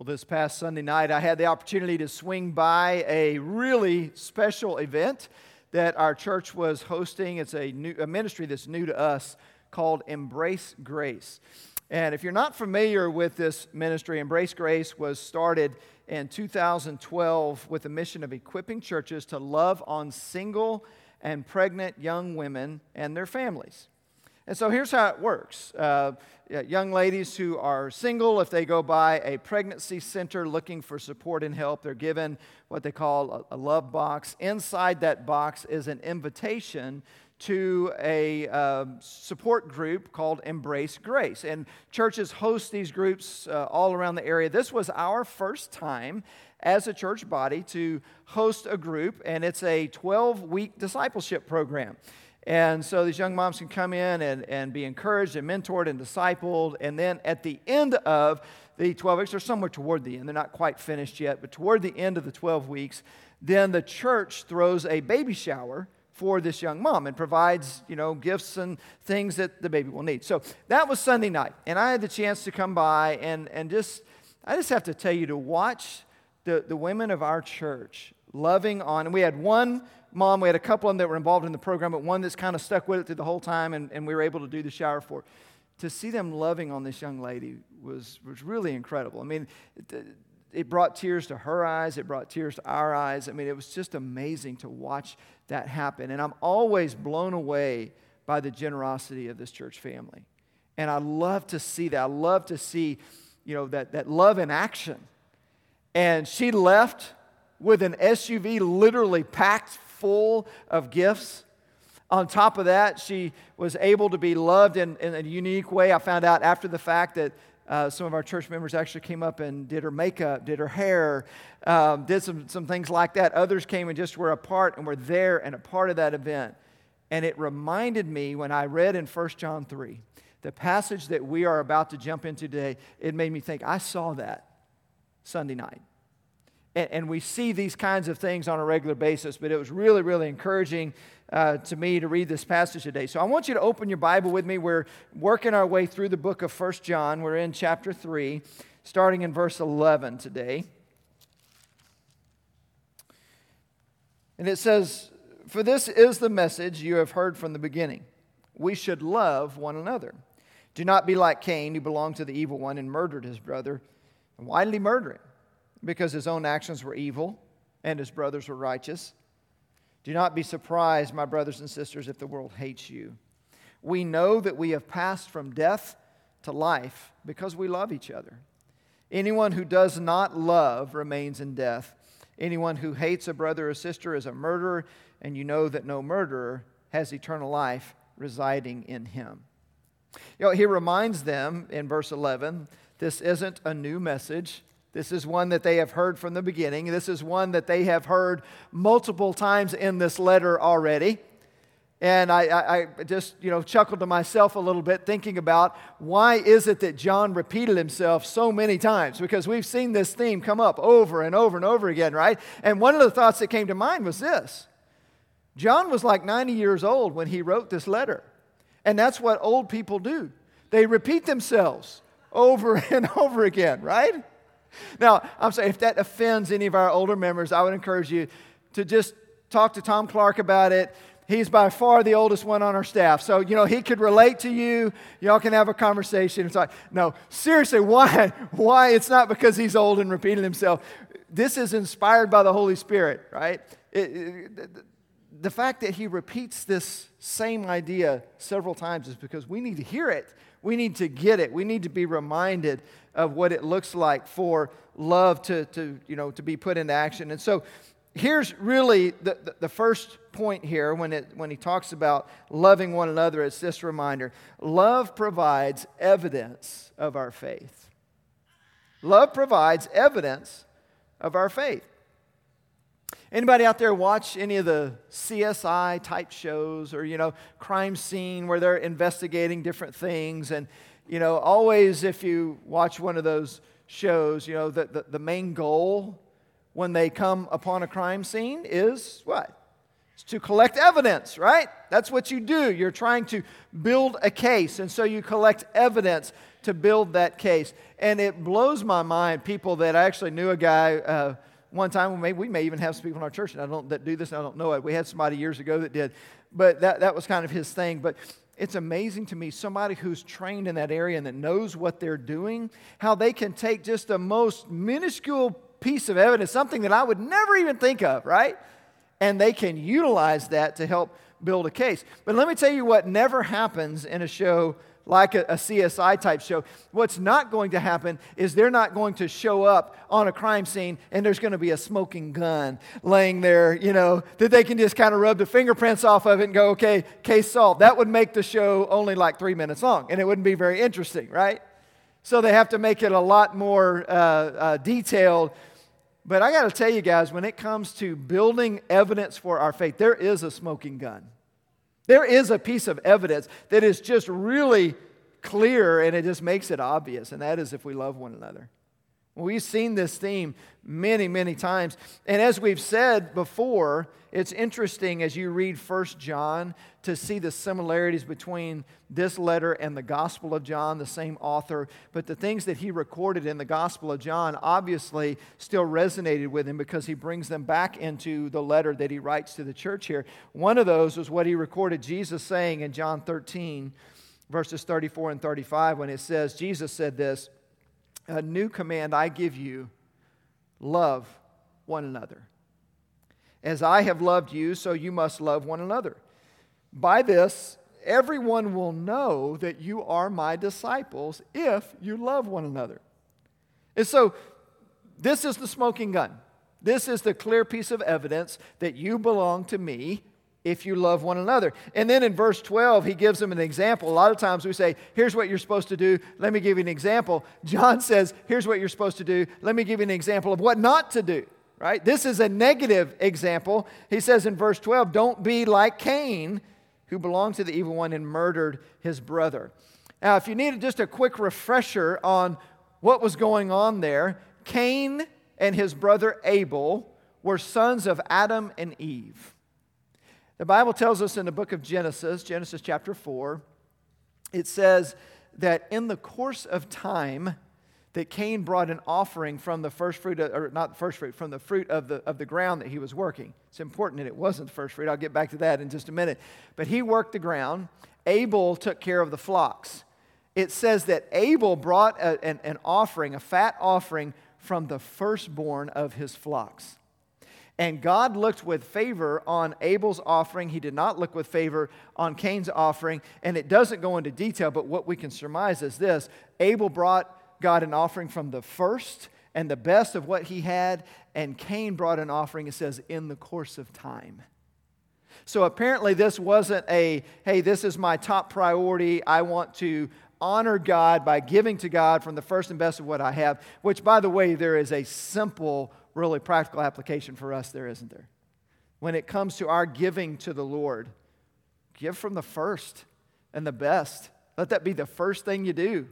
Well, this past Sunday night, I had the opportunity to swing by a really special event that our church was hosting. It's a, new, a ministry that's new to us called Embrace Grace. And if you're not familiar with this ministry, Embrace Grace was started in 2012 with the mission of equipping churches to love on single and pregnant young women and their families. And so here's how it works. Uh, young ladies who are single, if they go by a pregnancy center looking for support and help, they're given what they call a, a love box. Inside that box is an invitation to a uh, support group called Embrace Grace. And churches host these groups uh, all around the area. This was our first time as a church body to host a group, and it's a 12 week discipleship program. And so these young moms can come in and, and be encouraged and mentored and discipled. And then at the end of the 12 weeks, or somewhere toward the end, they're not quite finished yet, but toward the end of the 12 weeks, then the church throws a baby shower for this young mom and provides, you know, gifts and things that the baby will need. So that was Sunday night. And I had the chance to come by and, and just, I just have to tell you to watch the, the women of our church loving on. And we had one mom, we had a couple of them that were involved in the program, but one that's kind of stuck with it through the whole time, and, and we were able to do the shower for. To see them loving on this young lady was, was really incredible. I mean, it, it brought tears to her eyes, it brought tears to our eyes. I mean, it was just amazing to watch that happen. And I'm always blown away by the generosity of this church family. And I love to see that. I love to see, you know, that, that love in action. And she left with an SUV literally packed full of gifts. On top of that, she was able to be loved in, in a unique way. I found out after the fact that uh, some of our church members actually came up and did her makeup, did her hair, um, did some, some things like that. Others came and just were a part and were there and a part of that event. And it reminded me when I read in 1 John 3, the passage that we are about to jump into today, it made me think, I saw that Sunday night. And, and we see these kinds of things on a regular basis, but it was really, really encouraging uh, to me to read this passage today. So I want you to open your Bible with me. We're working our way through the book of First John. We're in chapter 3, starting in verse 11 today. And it says, For this is the message you have heard from the beginning. We should love one another. Do not be like Cain, who belonged to the evil one and murdered his brother. And why did he murder him? Because his own actions were evil and his brothers were righteous. Do not be surprised, my brothers and sisters, if the world hates you. We know that we have passed from death to life because we love each other. Anyone who does not love remains in death. Anyone who hates a brother or sister is a murderer, and you know that no murderer has eternal life residing in him. You know, he reminds them in verse 11 this isn't a new message. This is one that they have heard from the beginning. This is one that they have heard multiple times in this letter already. And I, I, I, just, you know, chuckled to myself a little bit thinking about why is it that John repeated himself so many times? Because we've seen this theme come up over and over and over again, right? And one of the thoughts that came to mind was this John was like 90 years old when he wrote this letter. And that's what old people do. They repeat themselves over and over again, right? Now, I'm sorry, if that offends any of our older members, I would encourage you to just talk to Tom Clark about it. He's by far the oldest one on our staff. So, you know, he could relate to you. Y'all can have a conversation. It's like, no, seriously, why? Why? It's not because he's old and repeating himself. This is inspired by the Holy Spirit, right? It, it, the fact that he repeats this same idea several times is because we need to hear it. We need to get it. We need to be reminded of what it looks like for love to, to, you know, to be put into action. And so here's really the, the, the, first point here when, it, when he talks about loving one another. It's this reminder love provides evidence of our faith. Love provides evidence of our faith. Anybody out there watch any of the CSI type shows or, you know, crime scene where they're investigating different things and, you know, always if you watch one of those shows, you know, the, the, the main goal when they come upon a crime scene is what? It's to collect evidence, right? That's what you do. You're trying to build a case, and so you collect evidence to build that case. And it blows my mind, people that I actually knew a guy uh, one time, we may, we may, even have some people in our church and I don't, that do this, I don't know it. We had somebody years ago that did, but that, that was kind of his thing. But it's amazing to me, somebody who's trained in that area and that knows what they're doing, how they can take just the most minuscule piece of evidence, something that I would never even think of, right? And they can utilize that to help build a case. But let me tell you what never happens in a show like a, a, CSI type show. What's not going to happen is they're not going to show up on a crime scene and there's going to be a smoking gun laying there, you know, that they can just kind of rub the fingerprints off of it and go, okay, case solved. That would make the show only like three minutes long and it wouldn't be very interesting, right? So they have to make it a lot more uh, uh, detailed. But I got to tell you guys, when it comes to building evidence for our faith, there is a smoking gun. There is a piece of evidence that is just really clear and it just makes it obvious, and that is if we love one another. We've seen this theme many, many times. And as we've said before, it's interesting as you read First John to see the similarities between this letter and the Gospel of John, the same author. But the things that he recorded in the Gospel of John obviously still resonated with him because he brings them back into the letter that he writes to the church here. One of those was what he recorded Jesus saying in John 13, verses 34 and 35, when it says, Jesus said this. A new command I give you love one another. As I have loved you, so you must love one another. By this, everyone will know that you are my disciples if you love one another. And so, this is the smoking gun. This is the clear piece of evidence that you belong to me if you love one another. And then in verse 12, he gives them an example. A lot of times we say, Here's what you're supposed to do. Let me give you an example. John says, Here's what you're supposed to do. Let me give you an example of what not to do. Right? This is a negative example. He says in verse 12, Don't be like Cain, who belonged to the evil one and murdered his brother. Now, if you needed just a quick refresher on what was going on there, Cain and his brother Abel were sons of Adam and Eve. The Bible tells us in the book of Genesis, Genesis chapter 4, it says that in the course of time, that Cain brought an offering from the first fruit, of, or not the first fruit, from the fruit of the, of the ground that he was working. It's important that it wasn't the first fruit. I'll get back to that in just a minute. But he worked the ground. Abel took care of the flocks. It says that Abel brought a, an, an offering, a fat offering, from the firstborn of his flocks. And God looked with favor on Abel's offering. He did not look with favor on Cain's offering. And it doesn't go into detail, but what we can surmise is this Abel brought God an offering from the first and the best of what he had, and Cain brought an offering, it says, in the course of time. So apparently, this wasn't a, hey, this is my top priority. I want to honor God by giving to God from the first and best of what I have, which, by the way, there is a simple really practical application for us there, isn't there? When it comes to our giving to the Lord, give from the first and the best. Let that be the first thing you do.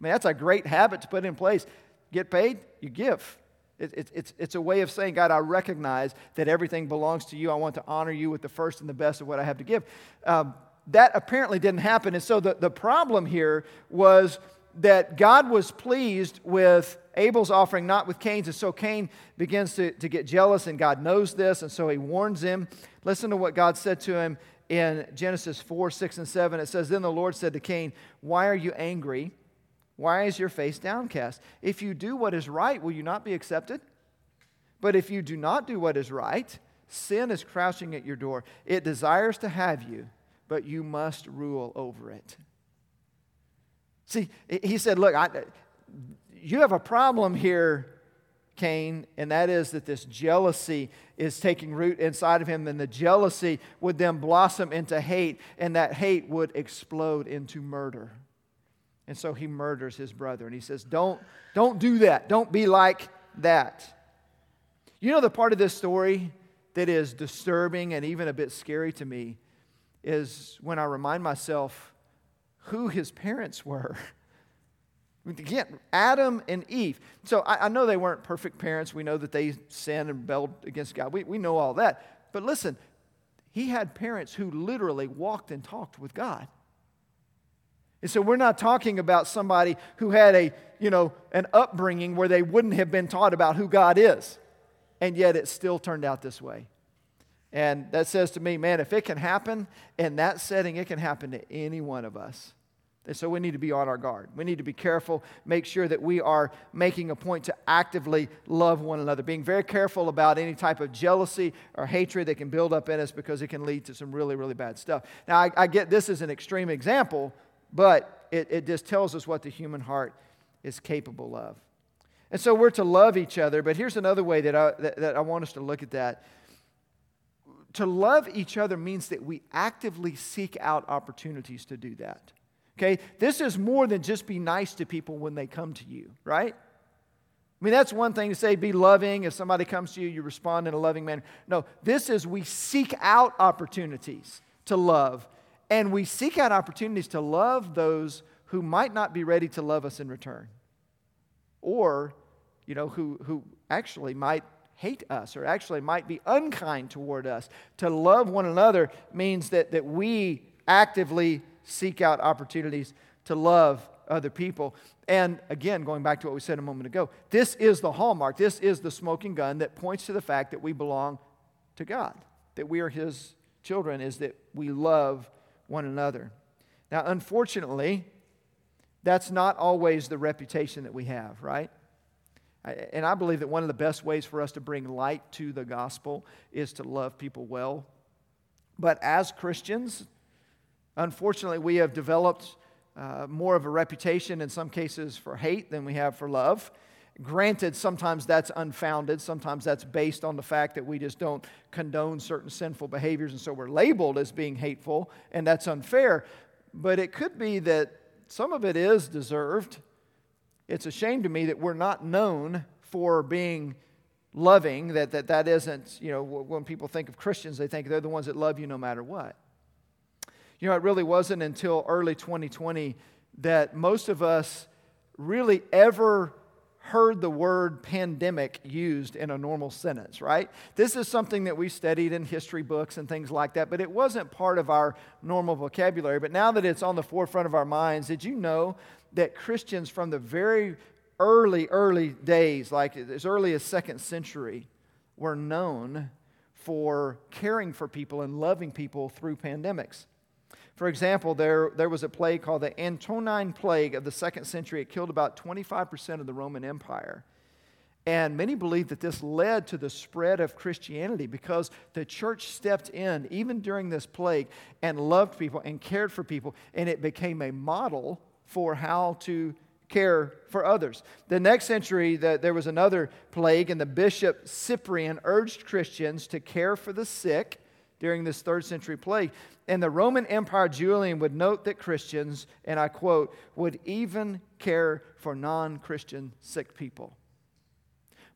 I mean, that's a great habit to put in place. Get paid, you give. It, it, it's, it's a way of saying, God, I recognize that everything belongs to you. I want to honor you with the first and the best of what I have to give. Um, that apparently didn't happen. And so the, the problem here was that God was pleased with Abel's offering, not with Cain's. And so Cain begins to, to get jealous, and God knows this, and so he warns him. Listen to what God said to him in Genesis 4 6 and 7. It says, Then the Lord said to Cain, Why are you angry? Why is your face downcast? If you do what is right, will you not be accepted? But if you do not do what is right, sin is crouching at your door. It desires to have you, but you must rule over it. See, he said, Look, I, you have a problem here, Cain, and that is that this jealousy is taking root inside of him, and the jealousy would then blossom into hate, and that hate would explode into murder. And so he murders his brother, and he says, Don't, don't do that. Don't be like that. You know, the part of this story that is disturbing and even a bit scary to me is when I remind myself who his parents were. Again, Adam and Eve. So I, I, know they weren't perfect parents. We know that they sinned and rebelled against God. We, we know all that. But listen, he had parents who literally walked and talked with God. And so we're not talking about somebody who had a, you know, an upbringing where they wouldn't have been taught about who God is. And yet it still turned out this way. And that says to me, man, if it can happen in that setting, it can happen to any one of us. And so we need to be on our guard. We need to be careful, make sure that we are making a point to actively love one another, being very careful about any type of jealousy or hatred that can build up in us because it can lead to some really, really bad stuff. Now, I, I get this is an extreme example, but it, it just tells us what the human heart is capable of. And so we're to love each other, but here's another way that I, that, that I want us to look at that. To love each other means that we actively seek out opportunities to do that. Okay? This is more than just be nice to people when they come to you, right? I mean, that's one thing to say, be loving. If somebody comes to you, you respond in a loving manner. No, this is we seek out opportunities to love and we seek out opportunities to love those who might not be ready to love us in return. Or, you know, who, who actually might hate us or actually might be unkind toward us. To love one another means that, that we actively seek out opportunities to love other people. And again, going back to what we said a moment ago, this is the hallmark, this is the smoking gun that points to the fact that we belong to God, that we are His children, is that we love one another. Now, unfortunately, that's not always the reputation that we have, right? And I believe that one of the best ways for us to bring light to the gospel is to love people well. But as Christians, unfortunately, we have developed uh, more of a reputation in some cases for hate than we have for love. Granted, sometimes that's unfounded. Sometimes that's based on the fact that we just don't condone certain sinful behaviors, and so we're labeled as being hateful, and that's unfair. But it could be that some of it is deserved. It's a shame to me that we're not known for being loving, that that, that isn't, you know, when people think of Christians, they think they're the ones that love you no matter what. You know, it really wasn't until early 2020 that most of us really ever heard the word pandemic used in a normal sentence, right? This is something that we studied in history books and things like that, but it wasn't part of our normal vocabulary. But now that it's on the forefront of our minds, did you know that Christians from the very early, early days, like as early as second century, were known for caring for people and loving people through pandemics? For example, there, there was a plague called the Antonine Plague of the second century. It killed about 25% of the Roman Empire. And many believe that this led to the spread of Christianity because the church stepped in, even during this plague, and loved people and cared for people, and it became a model for how to care for others. The next century, the, there was another plague, and the bishop Cyprian urged Christians to care for the sick during this third century plague. And the Roman Empire Julian would note that Christians, and I quote, would even care for non Christian sick people.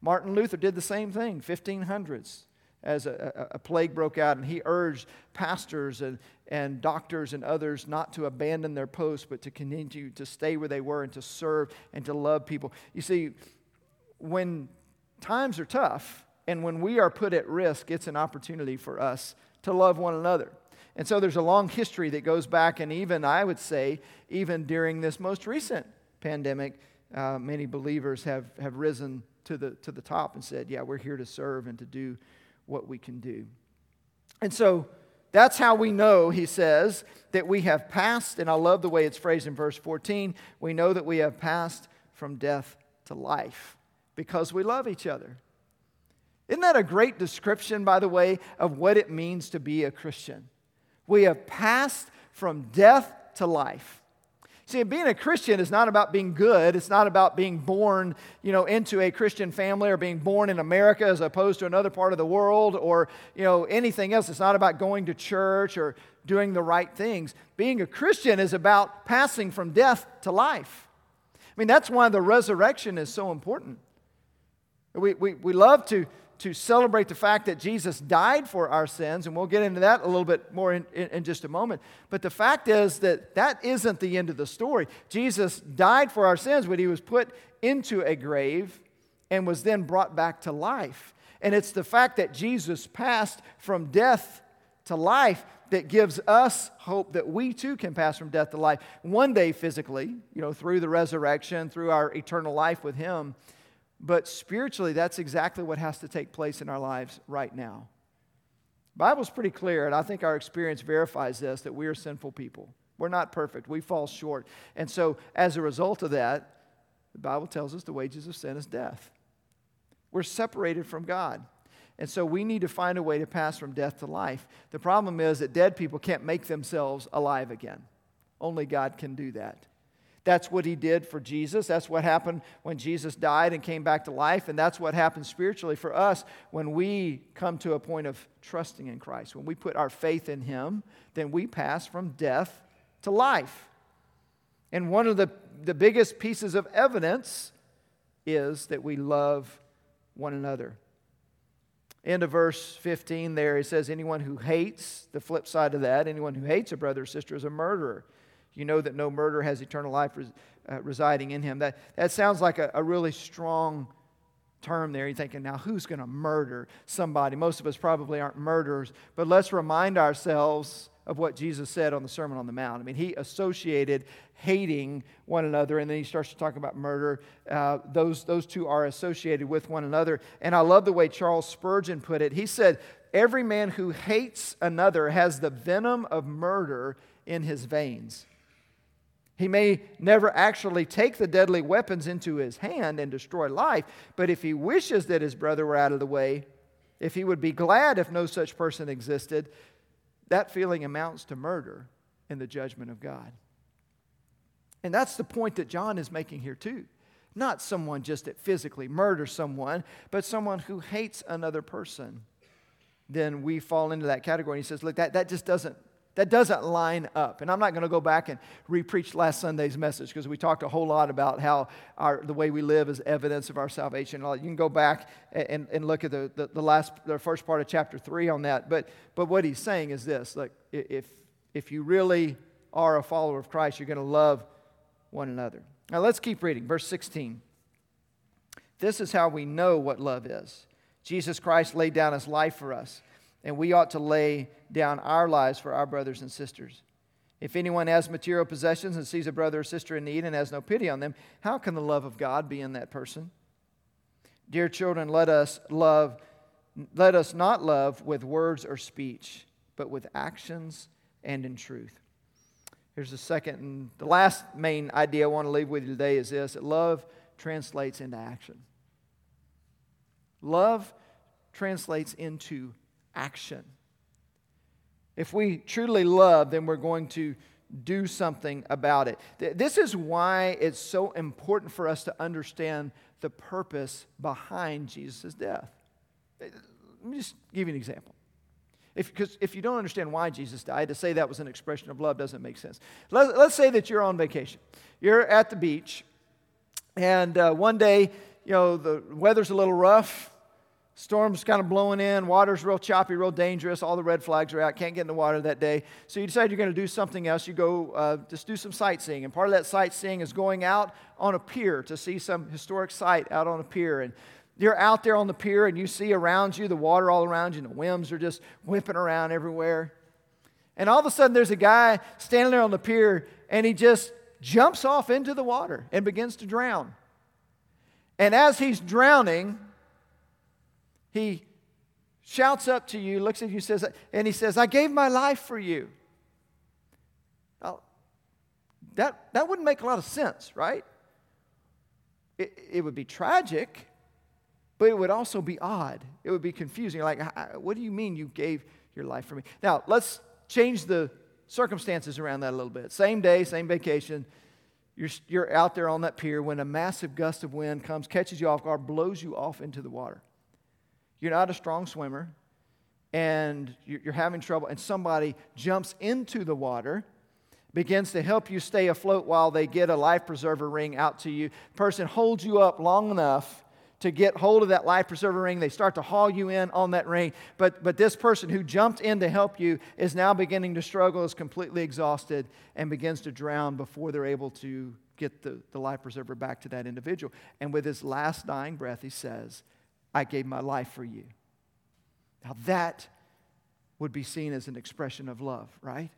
Martin Luther did the same thing, 1500s, as a, a, a, plague broke out, and he urged pastors and, and doctors and others not to abandon their posts, but to continue to stay where they were and to serve and to love people. You see, when times are tough and when we are put at risk, it's an opportunity for us to love one another. And so there's a long history that goes back, and even, I would say, even during this most recent pandemic, uh, many believers have, have risen to the, to the top and said, Yeah, we're here to serve and to do what we can do. And so that's how we know, he says, that we have passed, and I love the way it's phrased in verse 14. We know that we have passed from death to life because we love each other. Isn't that a great description, by the way, of what it means to be a Christian? We have passed from death to life. See, being a Christian is not about being good. It's not about being born, you know, into a Christian family or being born in America as opposed to another part of the world or, you know, anything else. It's not about going to church or doing the right things. Being a Christian is about passing from death to life. I mean, that's why the resurrection is so important. We, we, we love to to celebrate the fact that Jesus died for our sins, and we'll get into that a little bit more in, in, in, just a moment. But the fact is that that isn't the end of the story. Jesus died for our sins, but he was put into a grave and was then brought back to life. And it's the fact that Jesus passed from death to life that gives us hope that we too can pass from death to life one day physically, you know, through the resurrection, through our eternal life with Him. But spiritually, that's exactly what has to take place in our lives right now. The Bible's pretty clear, and I think our experience verifies this that we are sinful people. We're not perfect. We fall short. And so, as a result of that, the Bible tells us the wages of sin is death. We're separated from God. And so we need to find a way to pass from death to life. The problem is that dead people can't make themselves alive again. Only God can do that. That's what he did for Jesus. That's what happened when Jesus died and came back to life. And that's what happens spiritually for us when we come to a point of trusting in Christ. When we put our faith in him, then we pass from death to life. And one of the, the biggest pieces of evidence is that we love one another. End of verse 15 there, he says, Anyone who hates, the flip side of that, anyone who hates a brother or sister is a murderer. You know that no murderer has eternal life res, uh, residing in him. That, that sounds like a, a really strong term there. You're thinking, now who's going to murder somebody? Most of us probably aren't murderers, but let's remind ourselves of what Jesus said on the Sermon on the Mount. I mean, he associated hating one another, and then he starts to talk about murder. Uh, those, those two are associated with one another. And I love the way Charles Spurgeon put it. He said, Every man who hates another has the venom of murder in his veins. He may never actually take the deadly weapons into his hand and destroy life, but if he wishes that his brother were out of the way, if he would be glad if no such person existed, that feeling amounts to murder in the judgment of God. And that's the point that John is making here, too. Not someone just that physically murders someone, but someone who hates another person. Then we fall into that category. He says, Look, that, that just doesn't. That doesn't line up. And I'm not going to go back and repreach last Sunday's message because we talked a whole lot about how our, the way we live is evidence of our salvation. You can go back and, and look at the, the, the, last, the first part of chapter 3 on that. But, but what he's saying is this if, if you really are a follower of Christ, you're going to love one another. Now let's keep reading. Verse 16. This is how we know what love is. Jesus Christ laid down his life for us and we ought to lay down our lives for our brothers and sisters. If anyone has material possessions and sees a brother or sister in need and has no pity on them, how can the love of God be in that person? Dear children, let us love let us not love with words or speech, but with actions and in truth. Here's the second and the last main idea I want to leave with you today is this that love translates into action. Love translates into action. If we truly love, then we're going to do something about it. This is why it's so important for us to understand the purpose behind Jesus' death. Let me just give you an example. Because if, if you don't understand why Jesus died, to say that was an expression of love doesn't make sense. Let, us say that you're on vacation. You're at the beach, and uh, one day, you know, the weather's a little rough. Storm's kind of blowing in, water's real choppy, real dangerous. All the red flags are out, can't get in the water that day. So you decide you're going to do something else. You go uh, just do some sightseeing. And part of that sightseeing is going out on a pier to see some historic site out on a pier. And you're out there on the pier and you see around you the water all around you, and the whims are just whipping around everywhere. And all of a sudden, there's a guy standing there on the pier and he just jumps off into the water and begins to drown. And as he's drowning, he shouts up to you, looks at you, says, and he says, I gave my life for you. Now, that, that wouldn't make a lot of sense, right? It, it would be tragic, but it would also be odd. It would be confusing. Like, what do you mean you gave your life for me? Now, let's change the circumstances around that a little bit. Same day, same vacation. You're, you're out there on that pier when a massive gust of wind comes, catches you off guard, blows you off into the water you're not a strong swimmer and you're having trouble, and somebody jumps into the water, begins to help you stay afloat while they get a life preserver ring out to you. Person holds you up long enough to get hold of that life preserver ring. They start to haul you in on that ring. But, but this person who jumped in to help you is now beginning to struggle, is completely exhausted, and begins to drown before they're able to get the, the life preserver back to that individual. And with his last dying breath, he says, I gave my life for you. Now, that would be seen as an expression of love, right?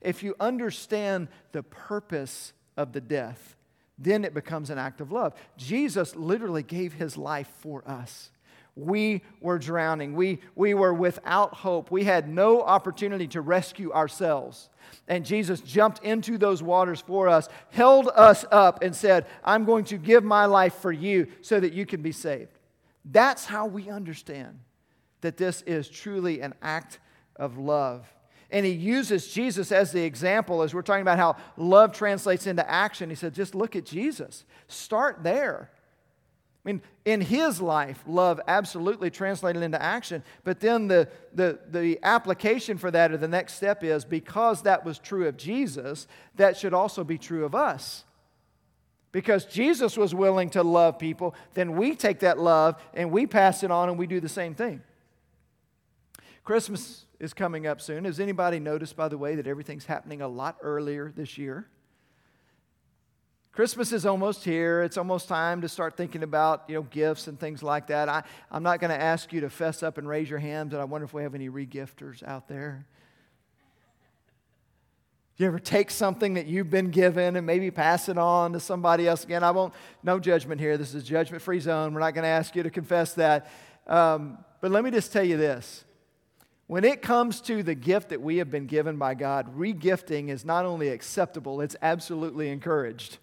If you understand the purpose of the death, then it becomes an act of love. Jesus literally gave his life for us. We were drowning. We, we were without hope. We had no opportunity to rescue ourselves. And Jesus jumped into those waters for us, held us up, and said, I'm going to give my life for you so that you can be saved. That's how we understand that this is truly an act of love. And he uses Jesus as the example as we're talking about how love translates into action. He said, just look at Jesus. Start there. I mean, in his life, love absolutely translated into action. But then the, the, the application for that, or the next step is because that was true of Jesus, that should also be true of us. Because Jesus was willing to love people, then we take that love and we pass it on and we do the same thing. Christmas is coming up soon. Has anybody noticed, by the way, that everything's happening a lot earlier this year? Christmas is almost here. It's almost time to start thinking about, you know, gifts and things like that. I, I'm not going to ask you to fess up and raise your hands, and I wonder if we have any regifters out there. You ever take something that you've been given and maybe pass it on to somebody else again? I won't, no judgment here. This is a judgment free zone. We're not going to ask you to confess that. Um, but let me just tell you this when it comes to the gift that we have been given by God, regifting is not only acceptable, it's absolutely encouraged.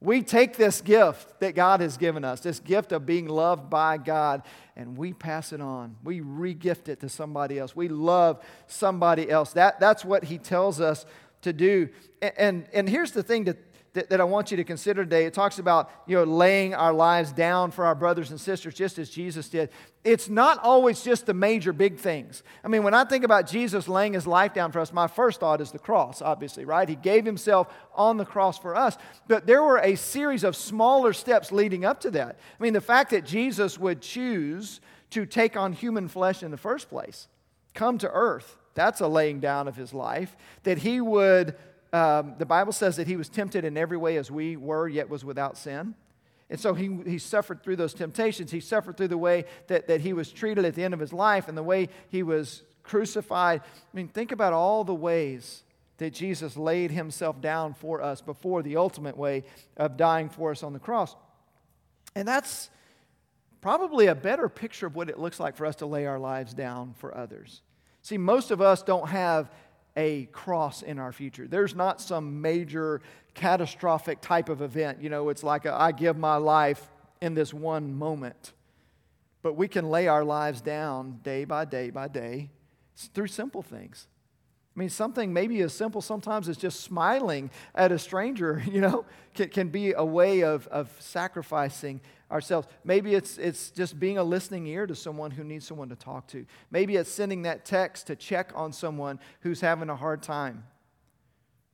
We take this gift that God has given us, this gift of being loved by God, and we pass it on. We regift it to somebody else. We love somebody else. That, that's what He tells us to do. And, and, and here's the thing that that, that I want you to consider today. It talks about, you know, laying our lives down for our brothers and sisters, just as Jesus did. It's not always just the major big things. I mean, when I think about Jesus laying his life down for us, my first thought is the cross, obviously, right? He gave himself on the cross for us. But there were a series of smaller steps leading up to that. I mean, the fact that Jesus would choose to take on human flesh in the first place, come to earth, that's a laying down of his life. That he would um, the Bible says that he was tempted in every way as we were, yet was without sin. And so he, he suffered through those temptations. He suffered through the way that, that he was treated at the end of his life and the way he was crucified. I mean, think about all the ways that Jesus laid himself down for us before the ultimate way of dying for us on the cross. And that's probably a better picture of what it looks like for us to lay our lives down for others. See, most of us don't have a cross in our future. There's not some major catastrophic type of event. You know, it's like a, I give my life in this one moment. But we can lay our lives down day by day by day through simple things. I mean, something maybe as simple sometimes as just smiling at a stranger, you know, can, can be a way of, of sacrificing ourselves. Maybe it's, it's just being a listening ear to someone who needs someone to talk to. Maybe it's sending that text to check on someone who's having a hard time.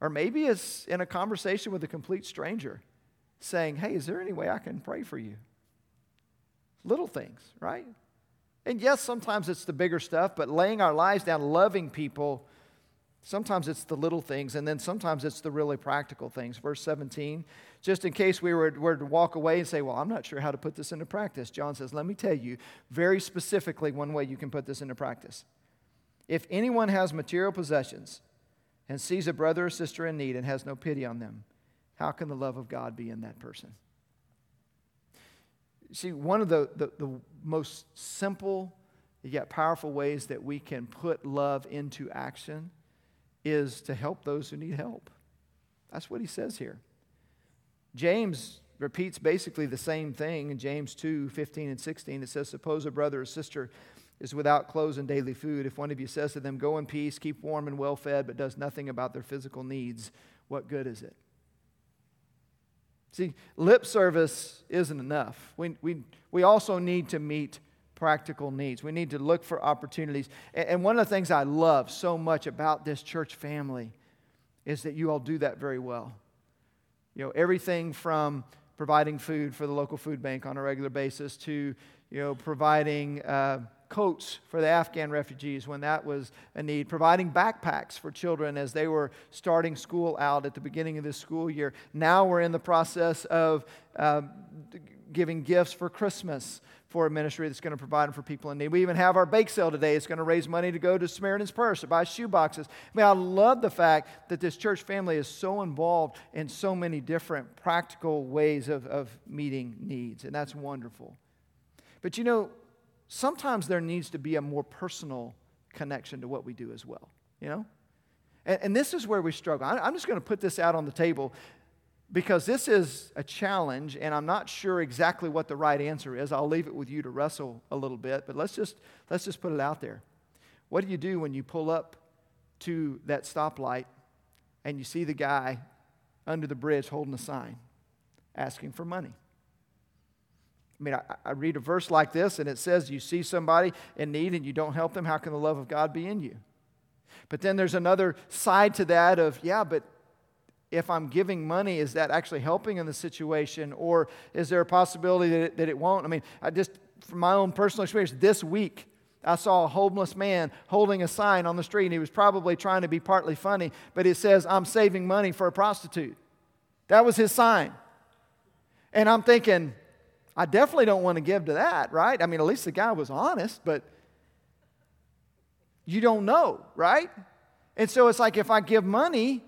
Or maybe it's in a conversation with a complete stranger saying, Hey, is there any way I can pray for you? Little things, right? And yes, sometimes it's the bigger stuff, but laying our lives down, loving people Sometimes it's the little things, and then sometimes it's the really practical things. Verse 17, just in case we were, were to walk away and say, Well, I'm not sure how to put this into practice, John says, Let me tell you very specifically one way you can put this into practice. If anyone has material possessions and sees a brother or sister in need and has no pity on them, how can the love of God be in that person? See, one of the, the, the most simple yet powerful ways that we can put love into action is to help those who need help. That's what he says here. James repeats basically the same thing in James 2 15 and 16. It says, Suppose a brother or sister is without clothes and daily food. If one of you says to them, Go in peace, keep warm and well fed, but does nothing about their physical needs, what good is it? See, lip service isn't enough. We, we, we also need to meet practical needs. We need to look for opportunities. And one of the things I love so much about this church family is that you all do that very well. You know, everything from providing food for the local food bank on a regular basis to, you know, providing uh, coats for the Afghan refugees when that was a need, providing backpacks for children as they were starting school out at the beginning of this school year. Now we're in the process of uh, giving gifts for Christmas for a ministry that's going to provide for people in need. We even have our bake sale today. It's going to raise money to go to Samaritan's Purse to buy shoe boxes. I mean, I love the fact that this church family is so involved in so many different practical ways of, of meeting needs, and that's wonderful. But you know, sometimes there needs to be a more personal connection to what we do as well, you know? And, and this is where we struggle. I, I'm just going to put this out on the table because this is a challenge and i'm not sure exactly what the right answer is. I'll leave it with you to wrestle a little bit but let's just let's just put it out there. What do you do when you pull up to that stoplight and you see the guy under the bridge holding a sign asking for money? I mean, I, I, read a verse like this, and it says, You see somebody in need and you don't help them, how can the love of God be in you? But then there's another side to that of, yeah, but if I'm giving money, is that actually helping in the situation? Or is there a possibility that it, that it won't? I mean, I just, from my own personal experience, this week, I saw a homeless man holding a sign on the street, and he was probably trying to be partly funny, but it says, I'm saving money for a prostitute. That was his sign. And I'm thinking, I definitely don't want to give to that, right? I mean, at least the guy was honest, but you don't know, right? And so it's like if I give money,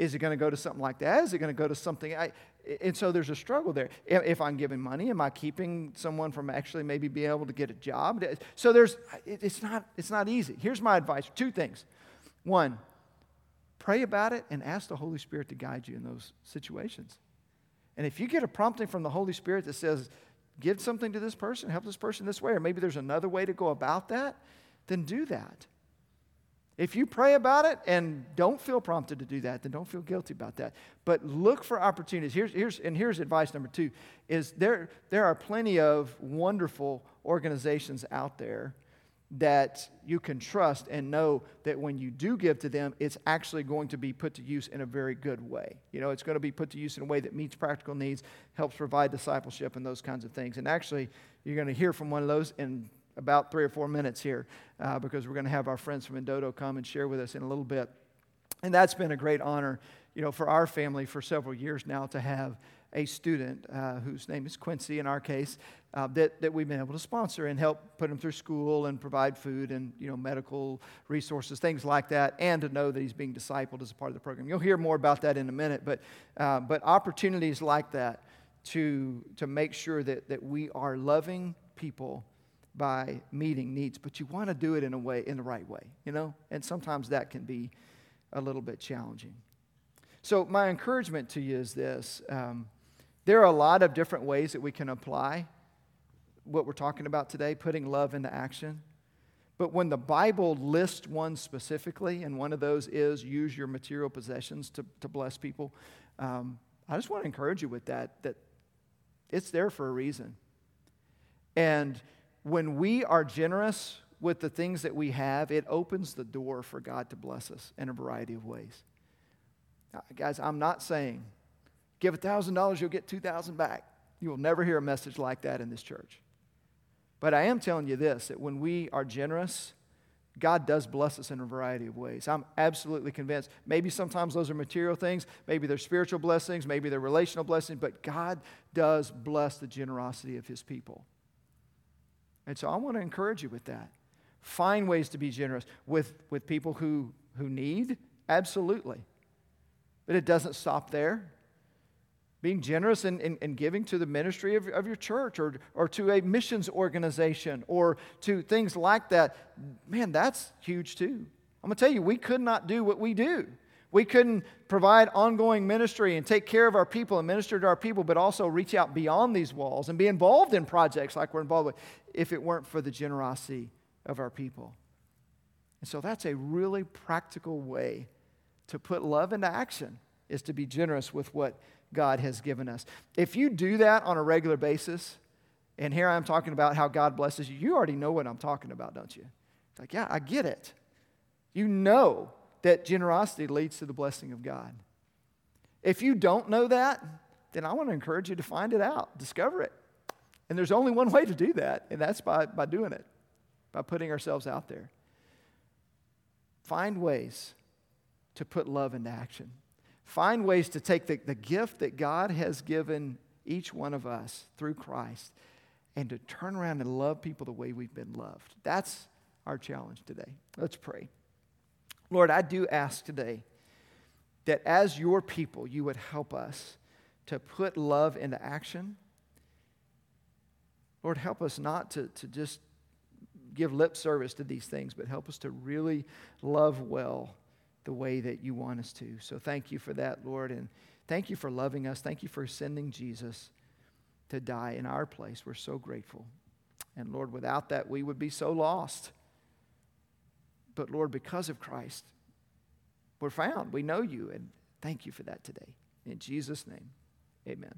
is it going to go to something like that? Is it going to go to something? I, and so there's a struggle there. If I'm giving money, am I keeping someone from actually maybe being able to get a job? So there's, it's not, it's not easy. Here's my advice two things. One, pray about it and ask the Holy Spirit to guide you in those situations. And if you get a prompting from the Holy Spirit that says, give something to this person, help this person this way, or maybe there's another way to go about that, then do that. If you pray about it and don't feel prompted to do that, then don't feel guilty about that. But look for opportunities. Here's, here's, and here's advice number two is there, there are plenty of wonderful organizations out there that you can trust and know that when you do give to them, it's actually going to be put to use in a very good way. You know, it's going to be put to use in a way that meets practical needs, helps provide discipleship, and those kinds of things. And actually, you're going to hear from one of those in about three or four minutes here uh, because we're going to have our friends from Indodo come and share with us in a little bit. And that's been a great honor, you know, for our family for several years now to have a student uh, whose name is Quincy in our case uh, that, that we've been able to sponsor and help put him through school and provide food and you know medical resources things like that and to know that he's being discipled as a part of the program you'll hear more about that in a minute but, uh, but opportunities like that to, to make sure that, that we are loving people by meeting needs, but you want to do it in a way, in the right way, you know? And sometimes that can be a little bit challenging. So, my encouragement to you is this um, there are a lot of different ways that we can apply what we're talking about today, putting love into action. But when the Bible lists one specifically, and one of those is use your material possessions to, to bless people, um, I just want to encourage you with that, that it's there for a reason. And when we are generous with the things that we have, it opens the door for God to bless us in a variety of ways. Now, guys, I'm not saying give $1,000, you'll get 2000 back. You will never hear a message like that in this church. But I am telling you this that when we are generous, God does bless us in a variety of ways. I'm absolutely convinced. Maybe sometimes those are material things, maybe they're spiritual blessings, maybe they're relational blessings, but God does bless the generosity of His people. And so I want to encourage you with that. Find ways to be generous with, with people who, who need, absolutely. But it doesn't stop there. Being generous and, and, giving to the ministry of, of your church or, or to a missions organization or to things like that, man, that's huge too. I'm going to tell you, we could not do what we do we couldn't provide ongoing ministry and take care of our people and minister to our people, but also reach out beyond these walls and be involved in projects like we're involved with if it weren't for the generosity of our people. And so that's a really practical way to put love into action is to be generous with what God has given us. If you do that on a regular basis, and here I'm talking about how God blesses you, you already know what I'm talking about, don't you? Like, yeah, I get it. You know that generosity leads to the blessing of God. If you don't know that, then I want to encourage you to find it out, discover it. And there's only one way to do that, and that's by, by doing it, by putting ourselves out there. Find ways to put love into action. Find ways to take the, the gift that God has given each one of us through Christ and to turn around and love people the way we've been loved. That's our challenge today. Let's pray. Lord, I do ask today that as your people, you would help us to put love into action. Lord, help us not to, to just give lip service to these things, but help us to really love well the way that you want us to. So thank you for that, Lord, and thank you for loving us. Thank you for sending Jesus to die in our place. We're so grateful. And Lord, without that, we would be so lost. But Lord, because of Christ, we're found. We know you, and thank you for that today. In Jesus' name, amen.